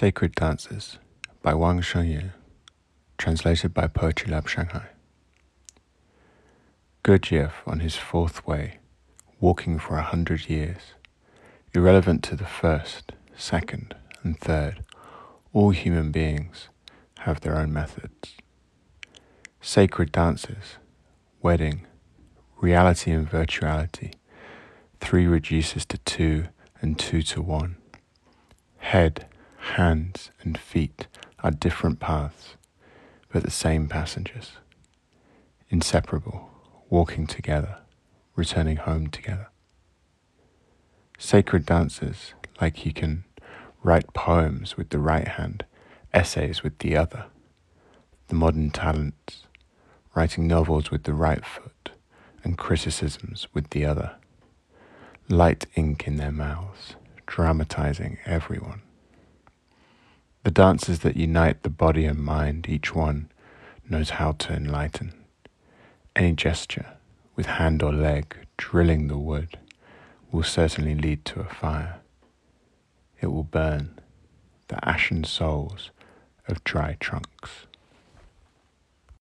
Sacred Dances by Wang Shengyan, translated by Poetry Lab Shanghai. Gurdjieff on his fourth way, walking for a hundred years, irrelevant to the first, second, and third, all human beings have their own methods. Sacred dances, wedding, reality and virtuality, three reduces to two and two to one. Head, hands, and feet are different paths, but the same passengers. Inseparable, walking together, returning home together. Sacred dances, like you can write poems with the right hand, essays with the other. The modern talents, writing novels with the right foot, and criticisms with the other. Light ink in their mouths, dramatizing everyone. The dances that unite the body and mind, each one knows how to enlighten. Any gesture, with hand or leg, drilling the wood, will certainly lead to a fire. It will burn the ashen souls of dry trunks.